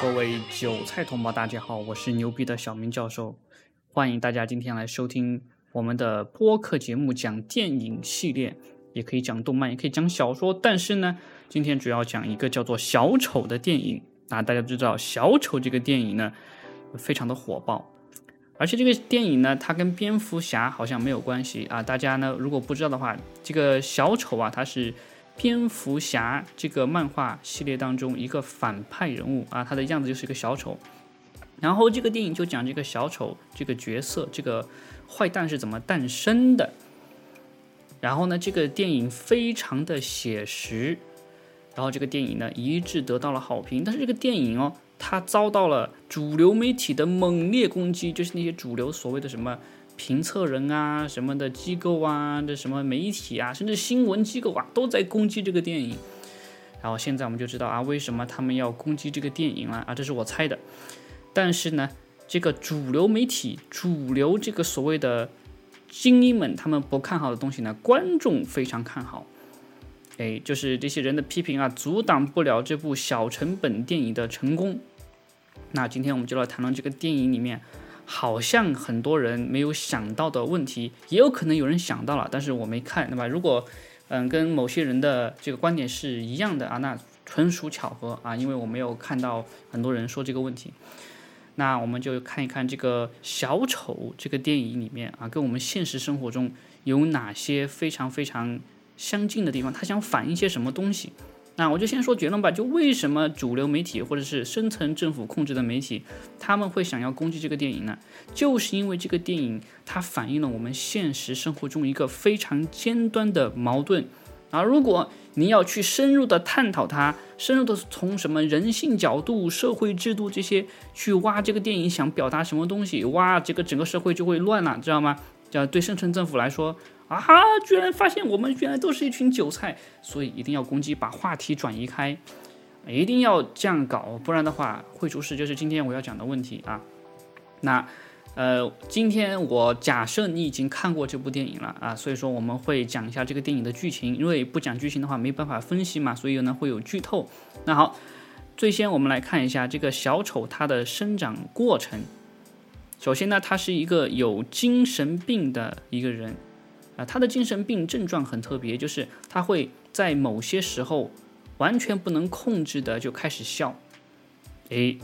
各位韭菜同胞，大家好，我是牛逼的小明教授，欢迎大家今天来收听我们的播客节目，讲电影系列，也可以讲动漫，也可以讲小说，但是呢，今天主要讲一个叫做《小丑》的电影啊，大家知道《小丑》这个电影呢，非常的火爆，而且这个电影呢，它跟蝙蝠侠好像没有关系啊，大家呢如果不知道的话，这个小丑啊，他是。蝙蝠侠这个漫画系列当中一个反派人物啊，他的样子就是一个小丑。然后这个电影就讲这个小丑这个角色，这个坏蛋是怎么诞生的。然后呢，这个电影非常的写实。然后这个电影呢一致得到了好评。但是这个电影哦，它遭到了主流媒体的猛烈攻击，就是那些主流所谓的什么。评测人啊，什么的机构啊，这什么媒体啊，甚至新闻机构啊，都在攻击这个电影。然后现在我们就知道啊，为什么他们要攻击这个电影了啊？这是我猜的。但是呢，这个主流媒体、主流这个所谓的精英们，他们不看好的东西呢，观众非常看好。哎，就是这些人的批评啊，阻挡不了这部小成本电影的成功。那今天我们就来谈论这个电影里面。好像很多人没有想到的问题，也有可能有人想到了，但是我没看，对吧？如果，嗯，跟某些人的这个观点是一样的啊，那纯属巧合啊，因为我没有看到很多人说这个问题。那我们就看一看这个小丑这个电影里面啊，跟我们现实生活中有哪些非常非常相近的地方，他想反映些什么东西。那我就先说结论吧，就为什么主流媒体或者是深层政府控制的媒体，他们会想要攻击这个电影呢？就是因为这个电影它反映了我们现实生活中一个非常尖端的矛盾啊！如果你要去深入的探讨它，深入的从什么人性角度、社会制度这些去挖这个电影想表达什么东西，哇，这个整个社会就会乱了，知道吗？这对深层政府来说。啊哈！居然发现我们原来都是一群韭菜，所以一定要攻击，把话题转移开，一定要这样搞，不然的话会出事。就是今天我要讲的问题啊。那呃，今天我假设你已经看过这部电影了啊，所以说我们会讲一下这个电影的剧情，因为不讲剧情的话没办法分析嘛，所以呢会有剧透。那好，最先我们来看一下这个小丑他的生长过程。首先呢，他是一个有精神病的一个人。啊，他的精神病症状很特别，就是他会在某些时候完全不能控制的就开始笑。诶，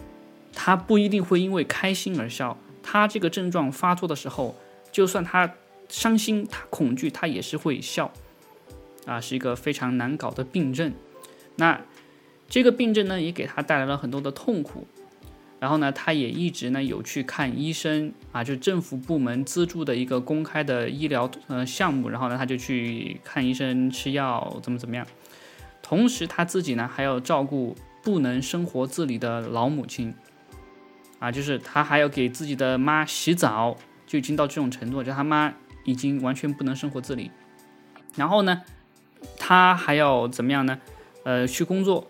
他不一定会因为开心而笑，他这个症状发作的时候，就算他伤心、他恐惧，他也是会笑。啊，是一个非常难搞的病症。那这个病症呢，也给他带来了很多的痛苦。然后呢，他也一直呢有去看医生啊，就政府部门资助的一个公开的医疗呃项目。然后呢，他就去看医生吃药，怎么怎么样。同时他自己呢还要照顾不能生活自理的老母亲，啊，就是他还要给自己的妈洗澡，就已经到这种程度，就他妈已经完全不能生活自理。然后呢，他还要怎么样呢？呃，去工作，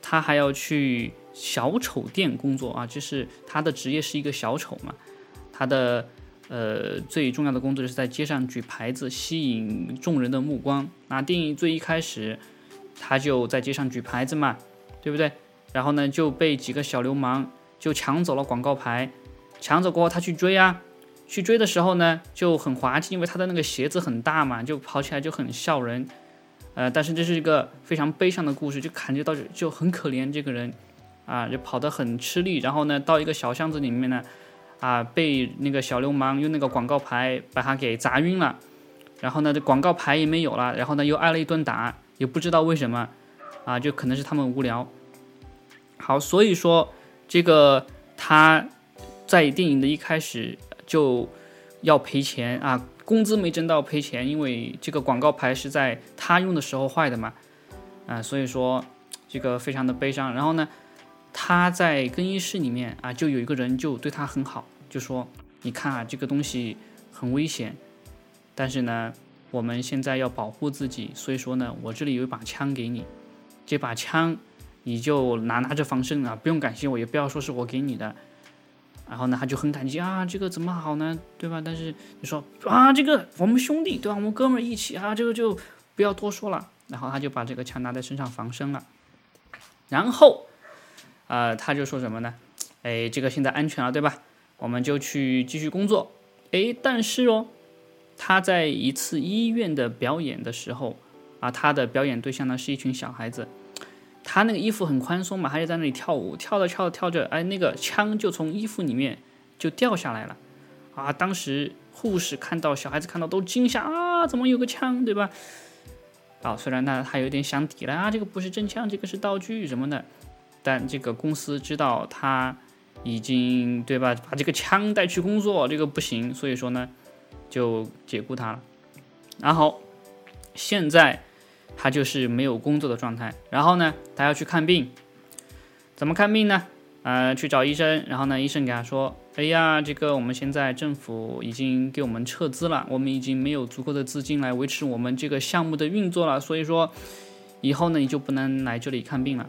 他还要去。小丑店工作啊，就是他的职业是一个小丑嘛。他的呃最重要的工作就是在街上举牌子，吸引众人的目光。那电影最一开始，他就在街上举牌子嘛，对不对？然后呢就被几个小流氓就抢走了广告牌。抢走过后，他去追啊，去追的时候呢就很滑稽，因为他的那个鞋子很大嘛，就跑起来就很笑人。呃，但是这是一个非常悲伤的故事，就感觉到就很可怜这个人。啊，就跑得很吃力，然后呢，到一个小巷子里面呢，啊，被那个小流氓用那个广告牌把他给砸晕了，然后呢，这广告牌也没有了，然后呢，又挨了一顿打，也不知道为什么，啊，就可能是他们无聊。好，所以说这个他在电影的一开始就要赔钱啊，工资没挣到赔钱，因为这个广告牌是在他用的时候坏的嘛，啊，所以说这个非常的悲伤，然后呢。他在更衣室里面啊，就有一个人就对他很好，就说：“你看啊，这个东西很危险，但是呢，我们现在要保护自己，所以说呢，我这里有一把枪给你，这把枪你就拿拿着防身啊，不用感谢我，也不要说是我给你的。”然后呢，他就很感激啊，这个怎么好呢，对吧？但是你说啊，这个我们兄弟对吧？我们哥们儿一起啊，这个就不要多说了。然后他就把这个枪拿在身上防身了，然后。啊，他就说什么呢？哎，这个现在安全了，对吧？我们就去继续工作。哎，但是哦，他在一次医院的表演的时候，啊，他的表演对象呢是一群小孩子，他那个衣服很宽松嘛，他就在那里跳舞，跳着跳着跳着，哎，那个枪就从衣服里面就掉下来了，啊，当时护士看到，小孩子看到都惊吓啊，怎么有个枪，对吧？啊，虽然呢他有点想抵赖啊，这个不是真枪，这个是道具什么的，但这个公司知道他已经对吧，把这个枪带去工作，这个不行，所以说呢就解雇他了。然后现在他就是没有工作的状态，然后呢他要去看病，怎么看病呢？呃，去找医生，然后呢医生给他说。哎呀，这个我们现在政府已经给我们撤资了，我们已经没有足够的资金来维持我们这个项目的运作了，所以说以后呢你就不能来这里看病了。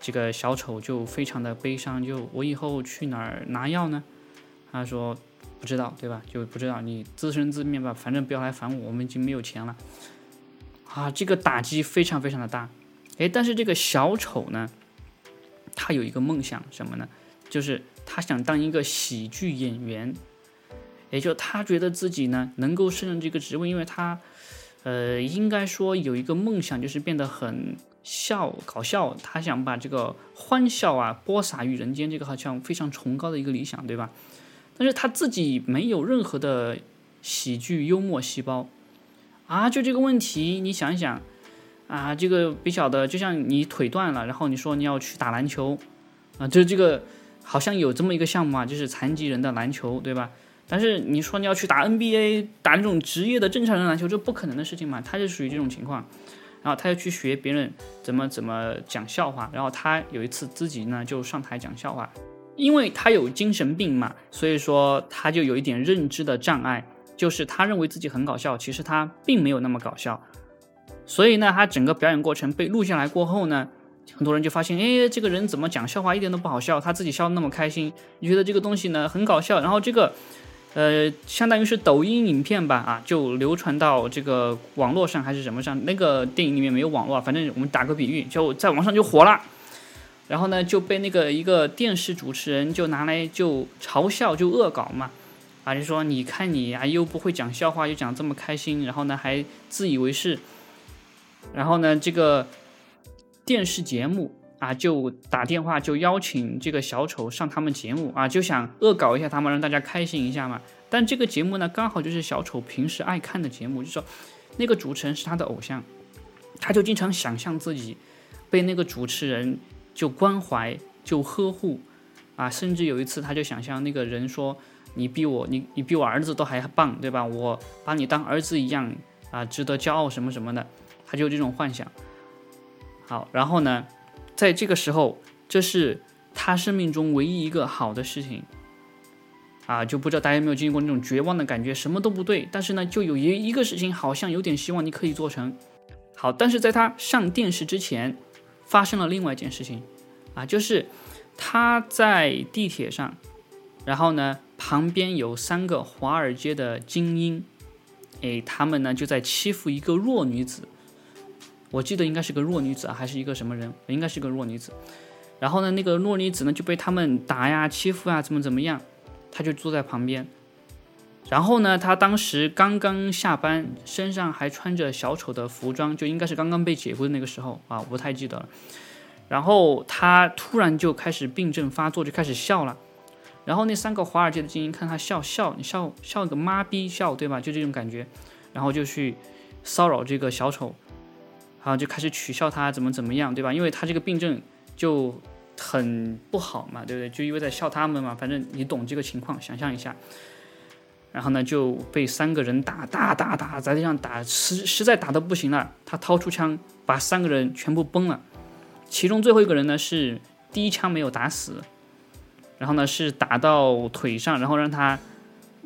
这个小丑就非常的悲伤，就我以后去哪儿拿药呢？他说不知道，对吧？就不知道，你自生自灭吧，反正不要来烦我，我们已经没有钱了。啊，这个打击非常非常的大。哎，但是这个小丑呢，他有一个梦想，什么呢？就是他想当一个喜剧演员，也就他觉得自己呢能够胜任这个职位，因为他，呃，应该说有一个梦想，就是变得很笑搞笑。他想把这个欢笑啊播撒于人间，这个好像非常崇高的一个理想，对吧？但是他自己没有任何的喜剧幽默细胞啊！就这个问题，你想一想啊，这个比较的，就像你腿断了，然后你说你要去打篮球啊，就是这个。好像有这么一个项目啊，就是残疾人的篮球，对吧？但是你说你要去打 NBA，打那种职业的正常人篮球，这不可能的事情嘛。他就属于这种情况，然后他要去学别人怎么怎么讲笑话，然后他有一次自己呢就上台讲笑话，因为他有精神病嘛，所以说他就有一点认知的障碍，就是他认为自己很搞笑，其实他并没有那么搞笑，所以呢，他整个表演过程被录下来过后呢。很多人就发现，哎，这个人怎么讲笑话一点都不好笑，他自己笑得那么开心，你觉得这个东西呢很搞笑，然后这个，呃，相当于是抖音影片吧，啊，就流传到这个网络上还是什么上？那个电影里面没有网络，反正我们打个比喻，就在网上就火了，然后呢就被那个一个电视主持人就拿来就嘲笑，就恶搞嘛，啊，就说你看你啊又不会讲笑话，又讲这么开心，然后呢还自以为是，然后呢这个。电视节目啊，就打电话就邀请这个小丑上他们节目啊，就想恶搞一下他们，让大家开心一下嘛。但这个节目呢，刚好就是小丑平时爱看的节目，就说那个主持人是他的偶像，他就经常想象自己被那个主持人就关怀就呵护啊，甚至有一次他就想象那个人说：“你比我，你你比我儿子都还棒，对吧？我把你当儿子一样啊，值得骄傲什么什么的。”他就这种幻想。好，然后呢，在这个时候，这是他生命中唯一一个好的事情，啊，就不知道大家有没有经历过那种绝望的感觉，什么都不对，但是呢，就有一一个事情好像有点希望你可以做成。好，但是在他上电视之前，发生了另外一件事情，啊，就是他在地铁上，然后呢，旁边有三个华尔街的精英，哎，他们呢就在欺负一个弱女子。我记得应该是个弱女子啊，还是一个什么人？应该是个弱女子。然后呢，那个弱女子呢就被他们打呀、欺负啊，怎么怎么样？她就坐在旁边。然后呢，她当时刚刚下班，身上还穿着小丑的服装，就应该是刚刚被解雇的那个时候啊，不太记得了。然后她突然就开始病症发作，就开始笑了。然后那三个华尔街的精英看她笑笑，你笑笑个妈逼笑，对吧？就这种感觉。然后就去骚扰这个小丑。然后就开始取笑他怎么怎么样，对吧？因为他这个病症就很不好嘛，对不对？就因为在笑他们嘛，反正你懂这个情况，想象一下。然后呢，就被三个人打打打打，在地上打，实实在打的不行了，他掏出枪把三个人全部崩了。其中最后一个人呢是第一枪没有打死，然后呢是打到腿上，然后让他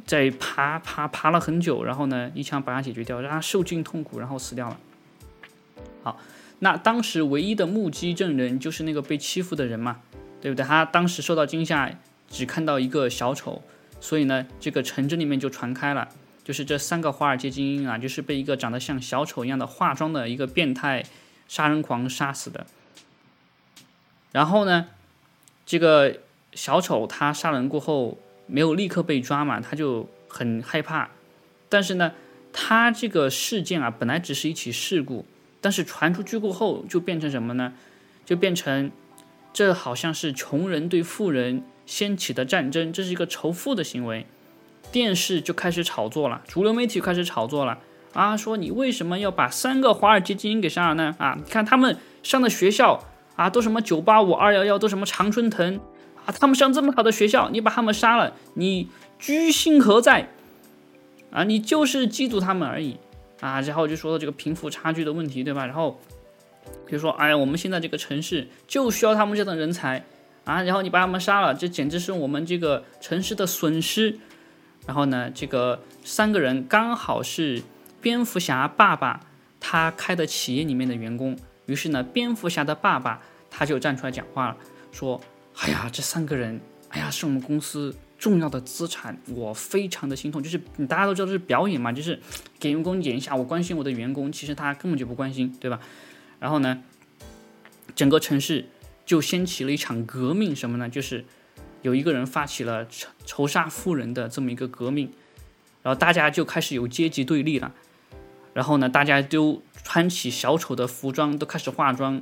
在爬爬爬了很久，然后呢一枪把他解决掉，让他受尽痛苦，然后死掉了。好，那当时唯一的目击证人就是那个被欺负的人嘛，对不对？他当时受到惊吓，只看到一个小丑，所以呢，这个城镇里面就传开了，就是这三个华尔街精英啊，就是被一个长得像小丑一样的化妆的一个变态杀人狂杀死的。然后呢，这个小丑他杀人过后没有立刻被抓嘛，他就很害怕。但是呢，他这个事件啊，本来只是一起事故，但是传出去过后就变成什么呢？就变成这好像是穷人对富人掀起的战争，这是一个仇富的行为。电视就开始炒作了，主流媒体开始炒作了啊，说你为什么要把三个华尔街精英给杀了呢？啊，你看他们上的学校啊，都什么九八五、二幺幺，都什么常春藤啊，他们上这么好的学校，你把他们杀了，你居心何在？啊，你就是嫉妒他们而已啊。然后就说到这个贫富差距的问题，对吧？然后比如说，哎呀，我们现在这个城市就需要他们这等人才啊，然后你把他们杀了，这简直是我们这个城市的损失。然后呢，这个三个人刚好是蝙蝠侠爸爸他开的企业里面的员工，于是呢，蝙蝠侠的爸爸他就站出来讲话了，说：“哎呀，这三个人，哎呀，是我们公司重要的资产，我非常的心痛。就是大家都知道这是表演嘛，就是给员工演一下，我关心我的员工，其实他根本就不关心，对吧？然后呢，整个城市就掀起了一场革命，什么呢？就是。”有一个人发起了仇仇杀富人的这么一个革命，然后大家就开始有阶级对立了。然后呢，大家都穿起小丑的服装，都开始化妆。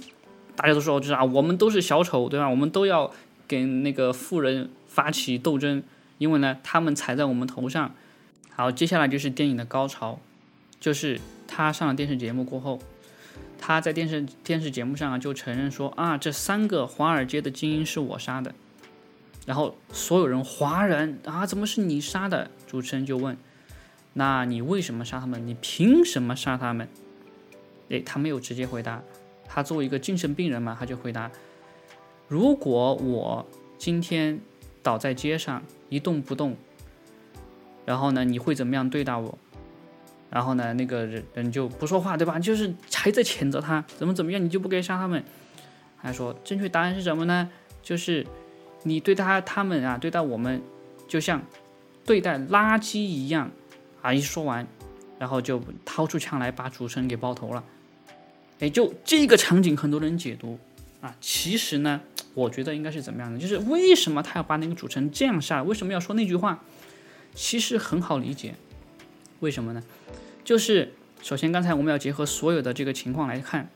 大家都说就是啊，我们都是小丑，对吧？我们都要跟那个富人发起斗争，因为呢，他们踩在我们头上。好，接下来就是电影的高潮，就是他上了电视节目过后，他在电视电视节目上啊就承认说啊，这三个华尔街的精英是我杀的。然后所有人哗然啊，怎么是你杀的？主持人就问：“那你为什么杀他们？你凭什么杀他们？”诶，他没有直接回答。他作为一个精神病人嘛，他就回答：“如果我今天倒在街上一动不动，然后呢，你会怎么样对待我？”然后呢，那个人人就不说话，对吧？就是还在谴责他怎么怎么样，你就不该杀他们。还说正确答案是什么呢？就是。你对待他们啊，对待我们，就像对待垃圾一样啊！一说完，然后就掏出枪来把主持人给爆头了。哎，就这个场景，很多人解读啊，其实呢，我觉得应该是怎么样的？就是为什么他要把那个主持人这样杀？为什么要说那句话？其实很好理解，为什么呢？就是首先刚才我们要结合所有的这个情况来看，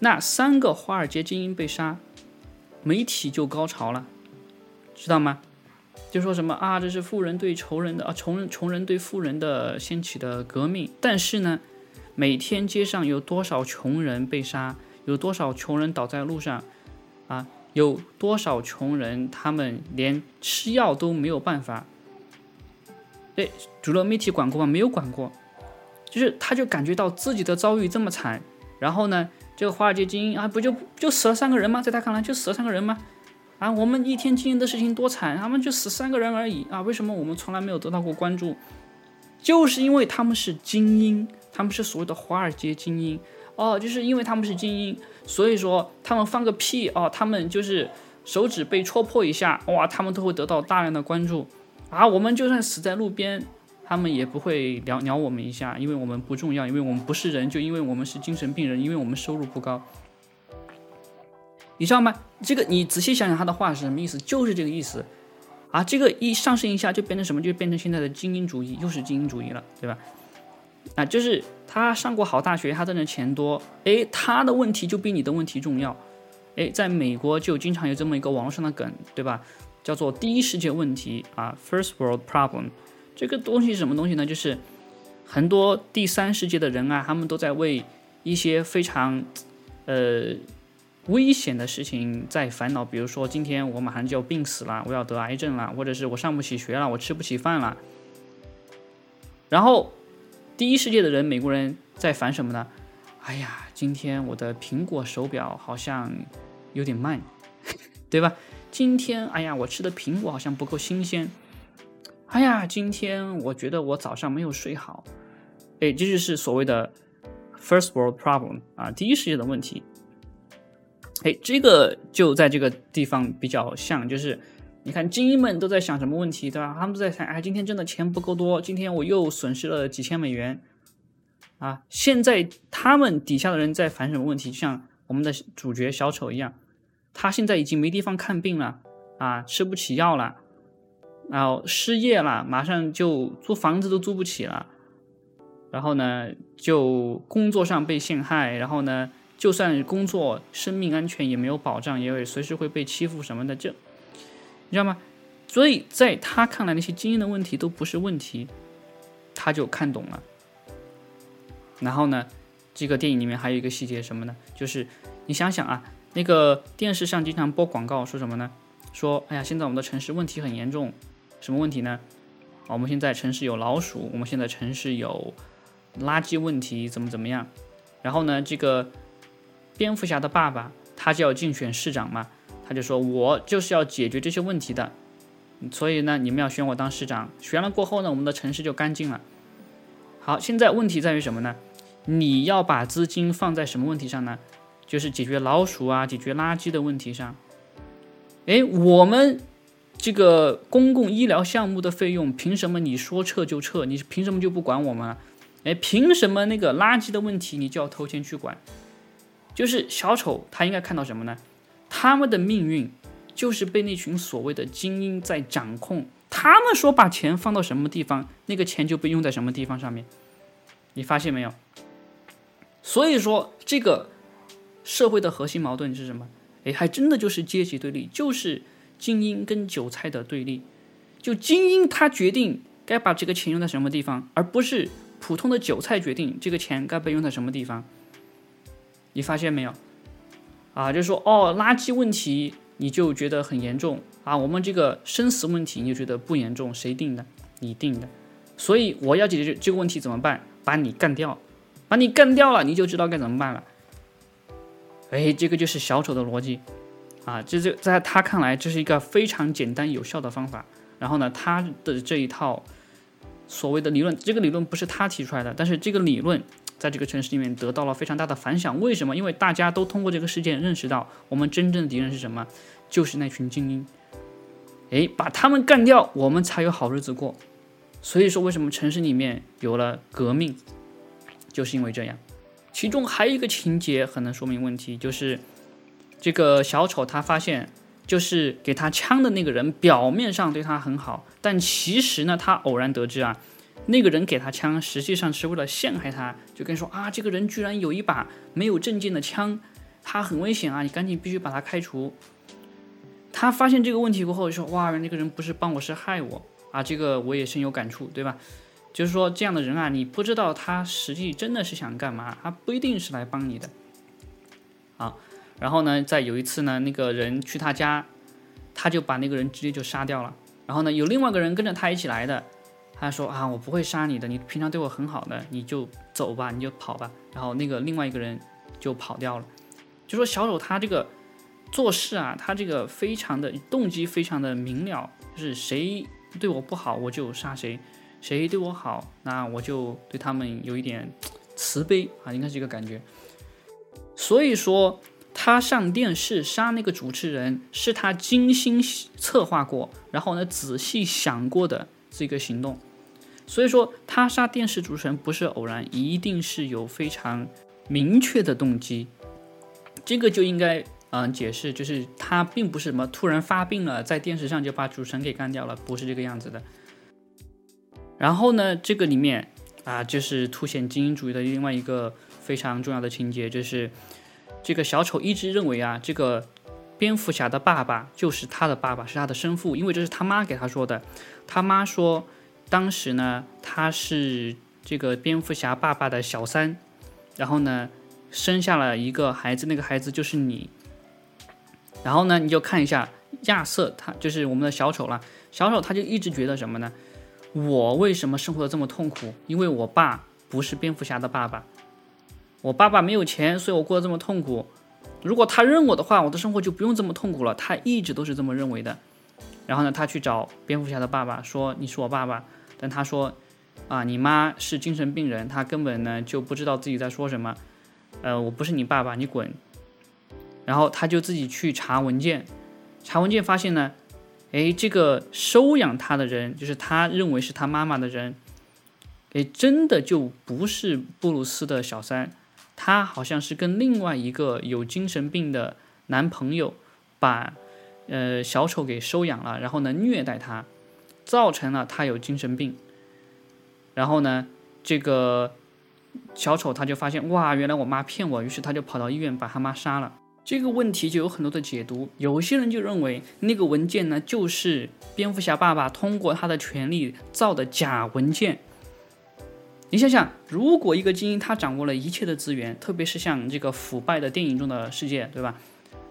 那三个华尔街精英被杀。媒体就高潮了，知道吗？就说什么啊，这是富人对穷人的啊，穷人穷人对富人的掀起的革命。但是呢，每天街上有多少穷人被杀，有多少穷人倒在路上，啊，有多少穷人他们连吃药都没有办法。哎，主流媒体管过吗？没有管过，就是他就感觉到自己的遭遇这么惨，然后呢？这个华尔街精英啊，不就就死了三个人吗？在他看来就死了三个人吗？啊，我们一天经营的事情多惨，他们就死三个人而已啊！为什么我们从来没有得到过关注？就是因为他们是精英，他们是所谓的华尔街精英哦，就是因为他们是精英，所以说他们放个屁哦，他们就是手指被戳破一下，哇，他们都会得到大量的关注啊！我们就算死在路边。他们也不会聊聊我们一下，因为我们不重要，因为我们不是人，就因为我们是精神病人，因为我们收入不高，你知道吗？这个你仔细想想他的话是什么意思？就是这个意思啊！这个一上升一下就变成什么？就变成现在的精英主义，又是精英主义了，对吧？啊，就是他上过好大学，他挣的钱多，诶，他的问题就比你的问题重要，诶，在美国就经常有这么一个网络上的梗，对吧？叫做第一世界问题啊，First World Problem。这个东西是什么东西呢？就是很多第三世界的人啊，他们都在为一些非常呃危险的事情在烦恼。比如说，今天我马上就要病死了，我要得癌症了，或者是我上不起学了，我吃不起饭了。然后第一世界的人，美国人在烦什么呢？哎呀，今天我的苹果手表好像有点慢，对吧？今天哎呀，我吃的苹果好像不够新鲜。哎呀，今天我觉得我早上没有睡好，哎，这就是所谓的 first world problem 啊，第一世界的问题。哎，这个就在这个地方比较像，就是你看精英们都在想什么问题，对吧？他们都在想，哎，今天挣的钱不够多，今天我又损失了几千美元啊！现在他们底下的人在烦什么问题？就像我们的主角小丑一样，他现在已经没地方看病了啊，吃不起药了，然后失业了，马上就租房子都租不起了，然后呢，就工作上被陷害，然后呢，就算工作生命安全也没有保障，也会随时会被欺负什么的，就知道吗？所以在他看来，那些精英的问题都不是问题，他就看懂了。然后呢，这个电影里面还有一个细节什么呢？就是你想想啊，那个电视上经常播广告说什么呢？说哎呀，现在我们的城市问题很严重，什么问题呢？我们现在城市有老鼠，我们现在城市有垃圾问题，怎么怎么样？然后呢，这个蝙蝠侠的爸爸他就要竞选市长嘛，他就说我就是要解决这些问题的。所以呢，你们要选我当市长，选了过后呢，我们的城市就干净了。好，现在问题在于什么呢？你要把资金放在什么问题上呢？就是解决老鼠啊、解决垃圾的问题上。哎，我们这个公共医疗项目的费用，凭什么你说撤就撤？你凭什么就不管我们？哎，凭什么那个垃圾的问题你就要投钱去管？就是小丑他应该看到什么呢？他们的命运。就是被那群所谓的精英在掌控，他们说把钱放到什么地方，那个钱就被用在什么地方上面。你发现没有？所以说，这个社会的核心矛盾是什么？哎，还真的就是阶级对立，就是精英跟韭菜的对立。就精英他决定该把这个钱用在什么地方，而不是普通的韭菜决定这个钱该被用在什么地方。你发现没有？啊，就说，哦，垃圾问题。你就觉得很严重啊！我们这个生死问题，你就觉得不严重，谁定的？你定的。所以我要解决这个问题怎么办？把你干掉，把你干掉了，你就知道该怎么办了。哎，这个就是小丑的逻辑啊！这就在他看来，这是一个非常简单有效的方法。然后呢，他的这一套所谓的理论，这个理论不是他提出来的，但是这个理论。在这个城市里面得到了非常大的反响，为什么？因为大家都通过这个事件认识到，我们真正的敌人是什么？就是那群精英。诶，把他们干掉，我们才有好日子过。所以说，为什么城市里面有了革命，就是因为这样。其中还有一个情节很能说明问题，就是这个小丑他发现，就是给他枪的那个人表面上对他很好，但其实呢，他偶然得知啊。那个人给他枪，实际上是为了陷害他，就跟说啊，这个人居然有一把没有证件的枪，他很危险啊，你赶紧必须把他开除。他发现这个问题过后，说哇，那个人不是帮我是害我啊，这个我也深有感触，对吧？就是说这样的人啊，你不知道他实际真的是想干嘛，他不一定是来帮你的。好，然后呢，在有一次呢，那个人去他家，他就把那个人直接就杀掉了。然后呢，有另外一个人跟着他一起来的。他说啊，我不会杀你的，你平常对我很好的，你就走吧，你就跑吧。然后那个另外一个人就跑掉了。就说小丑他这个做事啊，他这个非常的动机非常的明了，就是谁对我不好我就杀谁，谁对我好那我就对他们有一点慈悲啊，应该是这个感觉。所以说他上电视杀那个主持人是他精心策划过，然后呢仔细想过的这个行动。所以说，他杀电视主持人不是偶然，一定是有非常明确的动机。这个就应该嗯解释，就是他并不是什么突然发病了，在电视上就把主持人给干掉了，不是这个样子的。然后呢，这个里面啊，就是凸显精英主义的另外一个非常重要的情节，就是这个小丑一直认为啊，这个蝙蝠侠的爸爸就是他的爸爸，是他的生父，因为这是他妈给他说的，他妈说。当时呢，他是这个蝙蝠侠爸爸的小三，然后呢，生下了一个孩子，那个孩子就是你。然后呢，你就看一下亚瑟，他就是我们的小丑了。小丑他就一直觉得什么呢？我为什么生活的这么痛苦？因为我爸不是蝙蝠侠的爸爸，我爸爸没有钱，所以我过得这么痛苦。如果他认我的话，我的生活就不用这么痛苦了。他一直都是这么认为的。然后呢，他去找蝙蝠侠的爸爸说：“你是我爸爸。”但他说，啊，你妈是精神病人，他根本呢就不知道自己在说什么。呃，我不是你爸爸，你滚。然后他就自己去查文件，查文件发现呢，哎，这个收养他的人，就是他认为是他妈妈的人，哎，真的就不是布鲁斯的小三，他好像是跟另外一个有精神病的男朋友把呃小丑给收养了，然后呢虐待他，造成了他有精神病。然后呢，这个小丑他就发现哇，原来我妈骗我，于是他就跑到医院把他妈杀了。这个问题就有很多的解读，有些人就认为那个文件呢就是蝙蝠侠爸爸通过他的权利造的假文件。你想想，如果一个精英他掌握了一切的资源，特别是像这个腐败的电影中的世界，对吧？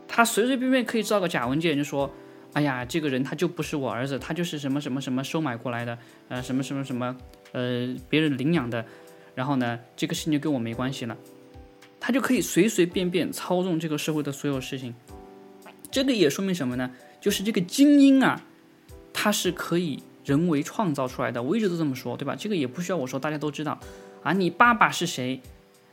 他随随便便可以造个假文件，就说：“哎呀，这个人他就不是我儿子，他就是什么什么什么收买过来的，呃，什么什么什么，呃，别人领养的。然后呢，这个事情就跟我没关系了。他就可以随随便便操纵这个社会的所有事情。这个也说明什么呢？就是这个精英啊，他是可以。”人为创造出来的，我一直都这么说，对吧？这个也不需要我说，大家都知道啊。你爸爸是谁？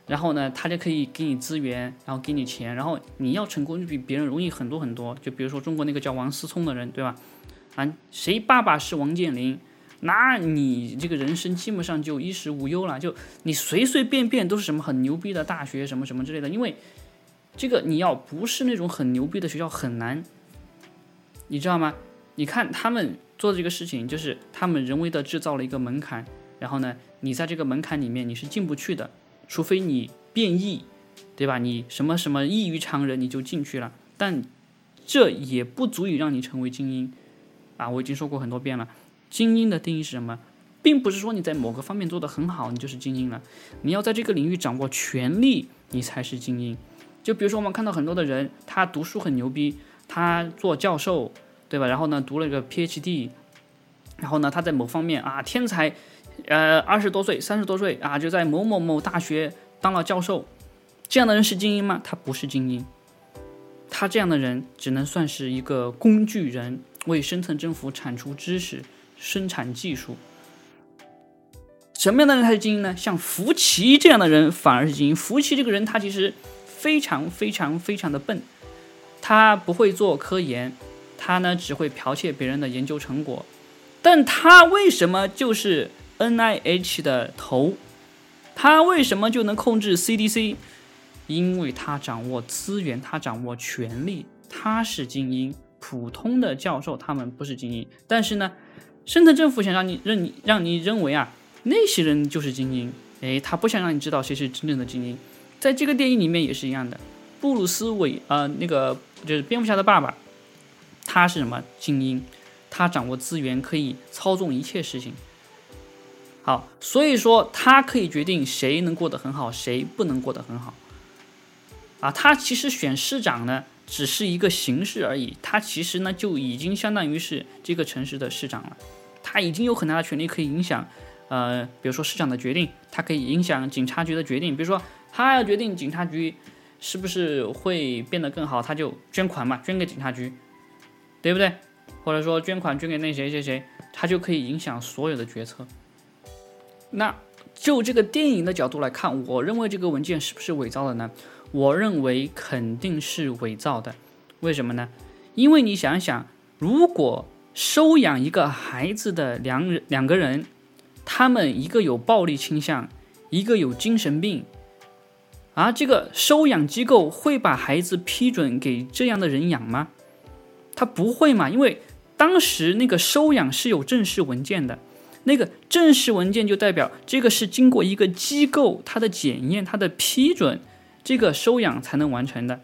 然后呢，他就可以给你资源，然后给你钱，然后你要成功就比别人容易很多很多。就比如说中国那个叫王思聪的人，对吧？啊，谁爸爸是王健林，那你这个人生基本上就衣食无忧了。就你随随便便都是什么很牛逼的大学，什么什么之类的。因为这个你要不是那种很牛逼的学校很难，你知道吗？你看他们。做的这个事情就是他们人为的制造了一个门槛，然后呢，你在这个门槛里面你是进不去的，除非你变异，对吧？你什么什么异于常人，你就进去了。但这也不足以让你成为精英啊！我已经说过很多遍了，精英的定义是什么？并不是说你在某个方面做得很好，你就是精英了。你要在这个领域掌握权力，你才是精英。就比如说我们看到很多的人，他读书很牛逼，他做教授。对吧？然后呢，读了个 PhD，然后呢，他在某方面啊天才，呃，二十多岁、三十多岁啊，就在某某某大学当了教授。这样的人是精英吗？他不是精英，他这样的人只能算是一个工具人，为深层政府产出知识、生产技术。什么样的人才是精英呢？像福奇这样的人反而是精英。福奇这个人，他其实非常非常非常的笨，他不会做科研。他呢只会剽窃别人的研究成果，但他为什么就是 N I H 的头？他为什么就能控制 C D C？因为他掌握资源，他掌握权力，他是精英。普通的教授他们不是精英，但是呢，深层政府想让你认你让你认为啊那些人就是精英。哎，他不想让你知道谁是真正的精英。在这个电影里面也是一样的，布鲁斯韦呃那个就是蝙蝠侠的爸爸。他是什么精英？他掌握资源，可以操纵一切事情。好，所以说他可以决定谁能过得很好，谁不能过得很好。啊，他其实选市长呢，只是一个形式而已。他其实呢，就已经相当于是这个城市的市长了。他已经有很大的权利可以影响，呃，比如说市长的决定，他可以影响警察局的决定。比如说他要决定警察局是不是会变得更好，他就捐款嘛，捐给警察局。对不对？或者说捐款捐给那谁谁谁，他就可以影响所有的决策。那就这个电影的角度来看，我认为这个文件是不是伪造的呢？我认为肯定是伪造的。为什么呢？因为你想想，如果收养一个孩子的两两个人，他们一个有暴力倾向，一个有精神病，而这个收养机构会把孩子批准给这样的人养吗？他不会嘛？因为当时那个收养是有正式文件的，那个正式文件就代表这个是经过一个机构它的检验、它的批准，这个收养才能完成的，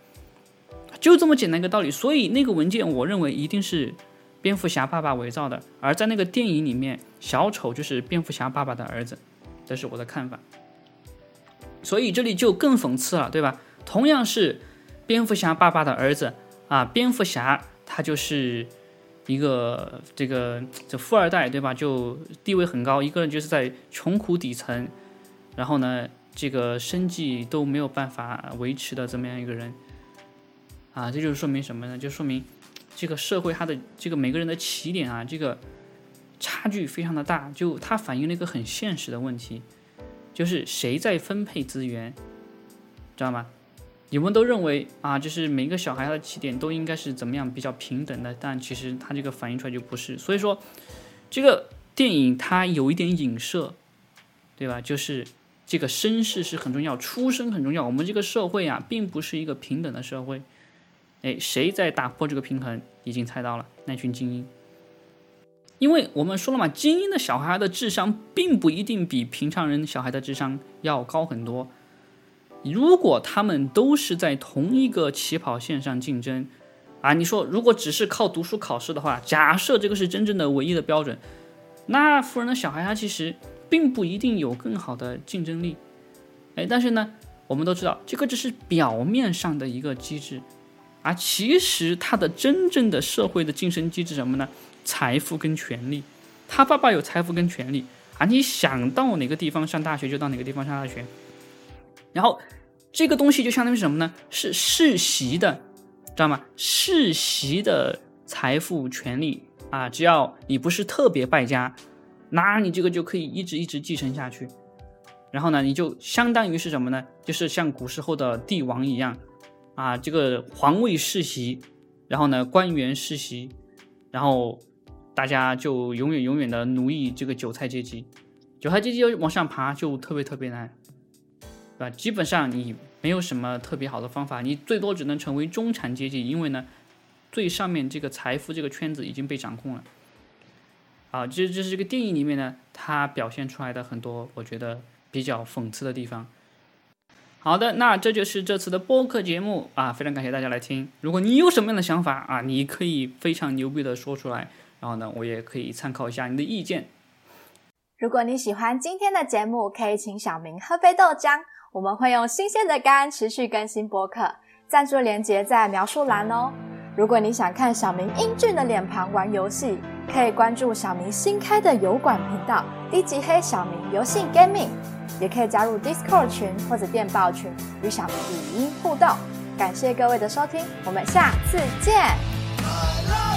就这么简单一个道理。所以那个文件，我认为一定是蝙蝠侠爸爸伪造的。而在那个电影里面，小丑就是蝙蝠侠爸爸的儿子，这是我的看法。所以这里就更讽刺了，对吧？同样是蝙蝠侠爸爸的儿子啊，蝙蝠侠。他就是一个这个这富二代，对吧？就地位很高，一个人就是在穷苦底层，然后呢，这个生计都没有办法维持的这么样一个人，啊，这就是说明什么呢？就说明这个社会它的这个每个人的起点啊，这个差距非常的大，就它反映了一个很现实的问题，就是谁在分配资源，知道吗？你们都认为啊，就是每一个小孩他的起点都应该是怎么样比较平等的，但其实他这个反映出来就不是。所以说，这个电影它有一点影射，对吧？就是这个身世是很重要，出身很重要。我们这个社会啊，并不是一个平等的社会，哎，谁在打破这个平衡？已经猜到了，那群精英。因为我们说了嘛，精英的小孩的智商并不一定比平常人小孩的智商要高很多。如果他们都是在同一个起跑线上竞争，啊，你说如果只是靠读书考试的话，假设这个是真正的唯一的标准，那富人的小孩他其实并不一定有更好的竞争力。哎，但是呢，我们都知道这个只是表面上的一个机制。而其实他的真正的社会的晋升机制什么呢？财富跟权利。他爸爸有财富跟权利，啊，你想到哪个地方上大学就到哪个地方上大学。然后这个东西就相当于什么呢？是世袭的，知道吗？世袭的财富权利啊，只要你不是特别败家，那你这个就可以一直一直继承下去。然后呢，你就相当于是什么呢？就是像古时候的帝王一样。啊，这个皇位世袭，然后呢，官员世袭，然后大家就永远永远的奴役这个韭菜阶级，韭菜阶级要往上爬就特别特别难，对吧？基本上你没有什么特别好的方法，你最多只能成为中产阶级，因为呢，最上面这个财富这个圈子已经被掌控了。啊，这这是这个电影里面呢，它表现出来的很多我觉得比较讽刺的地方。好的，那这就是这次的播客节目啊，非常感谢大家来听。如果你有什么样的想法啊，你可以非常牛逼的说出来，然后呢，我也可以参考一下你的意见。如果你喜欢今天的节目，可以请小明喝杯豆浆，我们会用新鲜的肝持续更新播客，赞助链接在描述栏哦。如果你想看小明英俊的脸庞玩游戏，可以关注小明新开的油管频道“低级黑小明游戏 Gaming”。也可以加入 Discord 群或者电报群，与小明语音互动。感谢各位的收听，我们下次见。